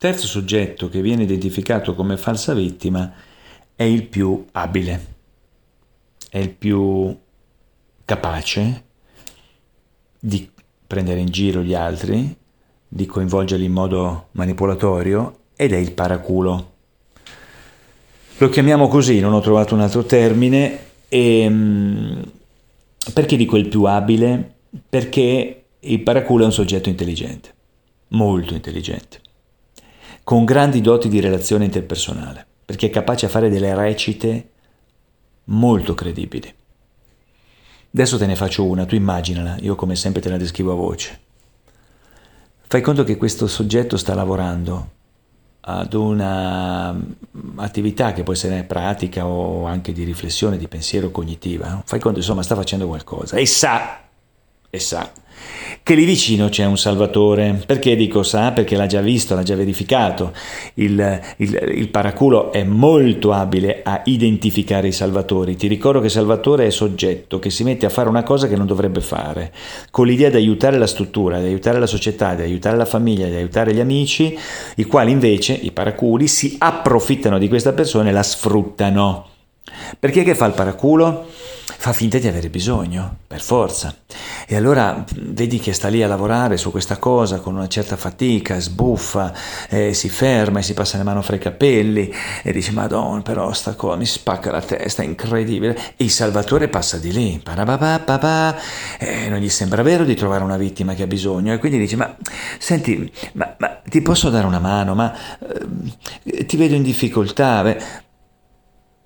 terzo soggetto che viene identificato come falsa vittima è il più abile, è il più capace di prendere in giro gli altri, di coinvolgerli in modo manipolatorio ed è il paraculo. Lo chiamiamo così, non ho trovato un altro termine. E, ehm, perché dico il più abile? Perché il paraculo è un soggetto intelligente, molto intelligente, con grandi doti di relazione interpersonale, perché è capace a fare delle recite molto credibili. Adesso te ne faccio una, tu immaginala, io come sempre te la descrivo a voce. Fai conto che questo soggetto sta lavorando ad un'attività che può essere pratica o anche di riflessione, di pensiero cognitiva. Fai conto, insomma, sta facendo qualcosa e sa, e sa che lì vicino c'è un Salvatore. Perché dico sa? Perché l'ha già visto, l'ha già verificato. Il, il, il, paraculo è molto abile a identificare i salvatori. Ti ricordo che Salvatore è soggetto che si mette a fare una cosa che non dovrebbe fare, con l'idea di aiutare la struttura, di aiutare la società, di aiutare la famiglia, di aiutare gli amici, i quali invece, i paraculi, si approfittano di questa persona e la sfruttano. Perché che fa il paraculo? Fa finta di avere bisogno, per forza. E allora vedi che sta lì a lavorare su questa cosa con una certa fatica, sbuffa, eh, si ferma e si passa le mani fra i capelli e dice Madonna, però sta cosa mi spacca la testa, è incredibile. E il Salvatore passa di lì, e non gli sembra vero di trovare una vittima che ha bisogno. E quindi dice, ma senti, ma, ma ti posso dare una mano? Ma eh, ti vedo in difficoltà? Beh,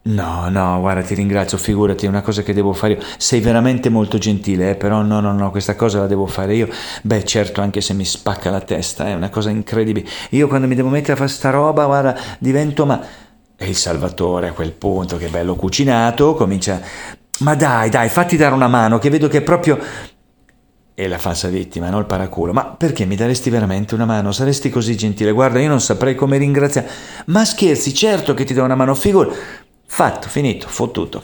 No, no, guarda, ti ringrazio, figurati, è una cosa che devo fare io. Sei veramente molto gentile, eh, però no, no, no, questa cosa la devo fare io. Beh, certo, anche se mi spacca la testa, è una cosa incredibile. Io quando mi devo mettere a fare sta roba, guarda, divento ma... E il Salvatore a quel punto, che bello cucinato, comincia... Ma dai, dai, fatti dare una mano, che vedo che è proprio... E la falsa vittima, no il paraculo. Ma perché mi daresti veramente una mano? Saresti così gentile? Guarda, io non saprei come ringraziare. Ma scherzi, certo che ti do una mano, figura. Fatto, finito, fottuto.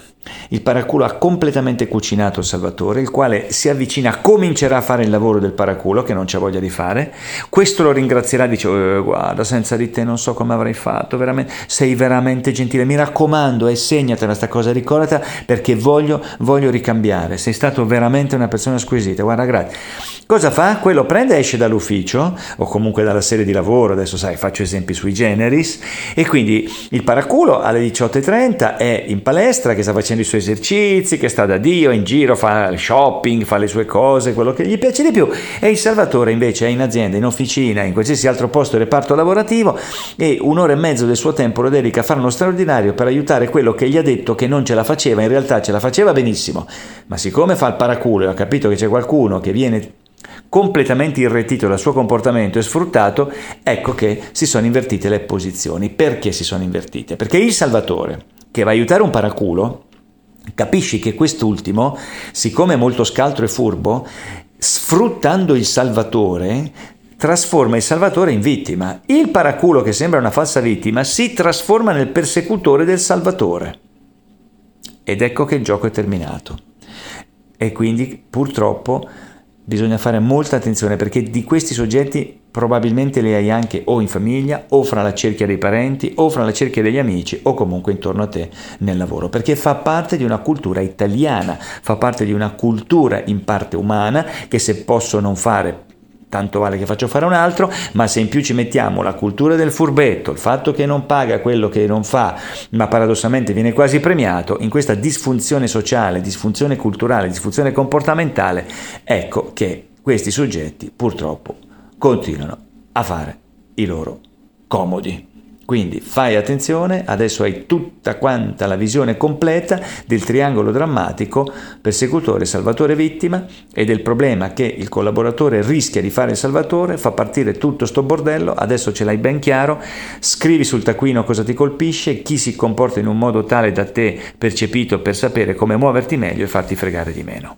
Il paraculo ha completamente cucinato Salvatore, il quale si avvicina, comincerà a fare il lavoro del paraculo, che non c'ha voglia di fare. Questo lo ringrazierà, dice, eh, guarda, senza di te non so come avrei fatto, veramente, sei veramente gentile. Mi raccomando, e segnatela sta cosa, ricordata, perché voglio, voglio ricambiare. Sei stato veramente una persona squisita, guarda, grazie. Cosa fa? Quello prende, esce dall'ufficio, o comunque dalla serie di lavoro, adesso sai, faccio esempi sui generis, e quindi il paraculo alle 18.30 è in palestra che sta facendo i suoi esercizi, che sta da Dio in giro, fa shopping, fa le sue cose, quello che gli piace di più, e il Salvatore invece è in azienda, in officina, in qualsiasi altro posto reparto lavorativo e un'ora e mezzo del suo tempo lo dedica a fare uno straordinario per aiutare quello che gli ha detto che non ce la faceva, in realtà ce la faceva benissimo, ma siccome fa il paraculo e ha capito che c'è qualcuno che viene completamente irretito dal suo comportamento e sfruttato, ecco che si sono invertite le posizioni. Perché si sono invertite? Perché il Salvatore, che va a aiutare un paraculo, capisci che quest'ultimo, siccome è molto scaltro e furbo, sfruttando il Salvatore, trasforma il Salvatore in vittima. Il paraculo, che sembra una falsa vittima, si trasforma nel persecutore del Salvatore. Ed ecco che il gioco è terminato. E quindi purtroppo bisogna fare molta attenzione perché di questi soggetti probabilmente li hai anche o in famiglia o fra la cerchia dei parenti o fra la cerchia degli amici o comunque intorno a te nel lavoro perché fa parte di una cultura italiana fa parte di una cultura in parte umana che se posso non fare tanto vale che faccio fare un altro, ma se in più ci mettiamo la cultura del furbetto, il fatto che non paga quello che non fa, ma paradossalmente viene quasi premiato, in questa disfunzione sociale, disfunzione culturale, disfunzione comportamentale, ecco che questi soggetti purtroppo continuano a fare i loro comodi. Quindi fai attenzione, adesso hai tutta quanta la visione completa del triangolo drammatico persecutore, salvatore, vittima e del problema che il collaboratore rischia di fare il salvatore, fa partire tutto sto bordello, adesso ce l'hai ben chiaro, scrivi sul taccuino cosa ti colpisce, chi si comporta in un modo tale da te percepito per sapere come muoverti meglio e farti fregare di meno.